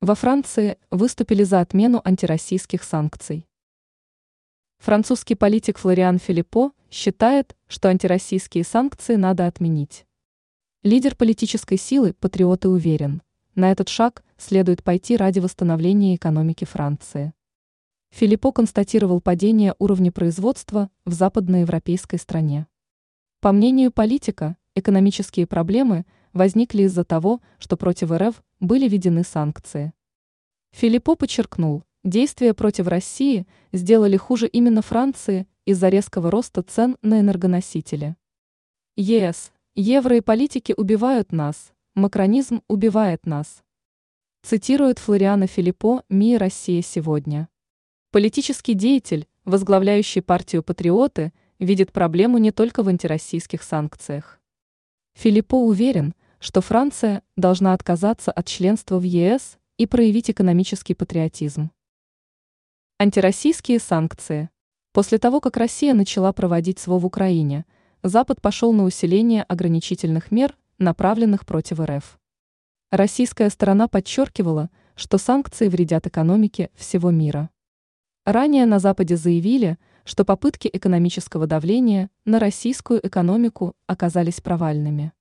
Во Франции выступили за отмену антироссийских санкций. Французский политик Флориан Филиппо считает, что антироссийские санкции надо отменить. Лидер политической силы «Патриоты» уверен, на этот шаг следует пойти ради восстановления экономики Франции. Филиппо констатировал падение уровня производства в западноевропейской стране. По мнению политика, экономические проблемы возникли из-за того, что против РФ были введены санкции. Филиппо подчеркнул, действия против России сделали хуже именно Франции из-за резкого роста цен на энергоносители. ЕС, евро и политики убивают нас, макронизм убивает нас. Цитирует Флориана Филиппо МИ «Россия сегодня». Политический деятель, возглавляющий партию «Патриоты», видит проблему не только в антироссийских санкциях. Филиппо уверен, что Франция должна отказаться от членства в ЕС и проявить экономический патриотизм. Антироссийские санкции. После того, как Россия начала проводить СВО в Украине, Запад пошел на усиление ограничительных мер, направленных против РФ. Российская сторона подчеркивала, что санкции вредят экономике всего мира. Ранее на Западе заявили, что попытки экономического давления на российскую экономику оказались провальными.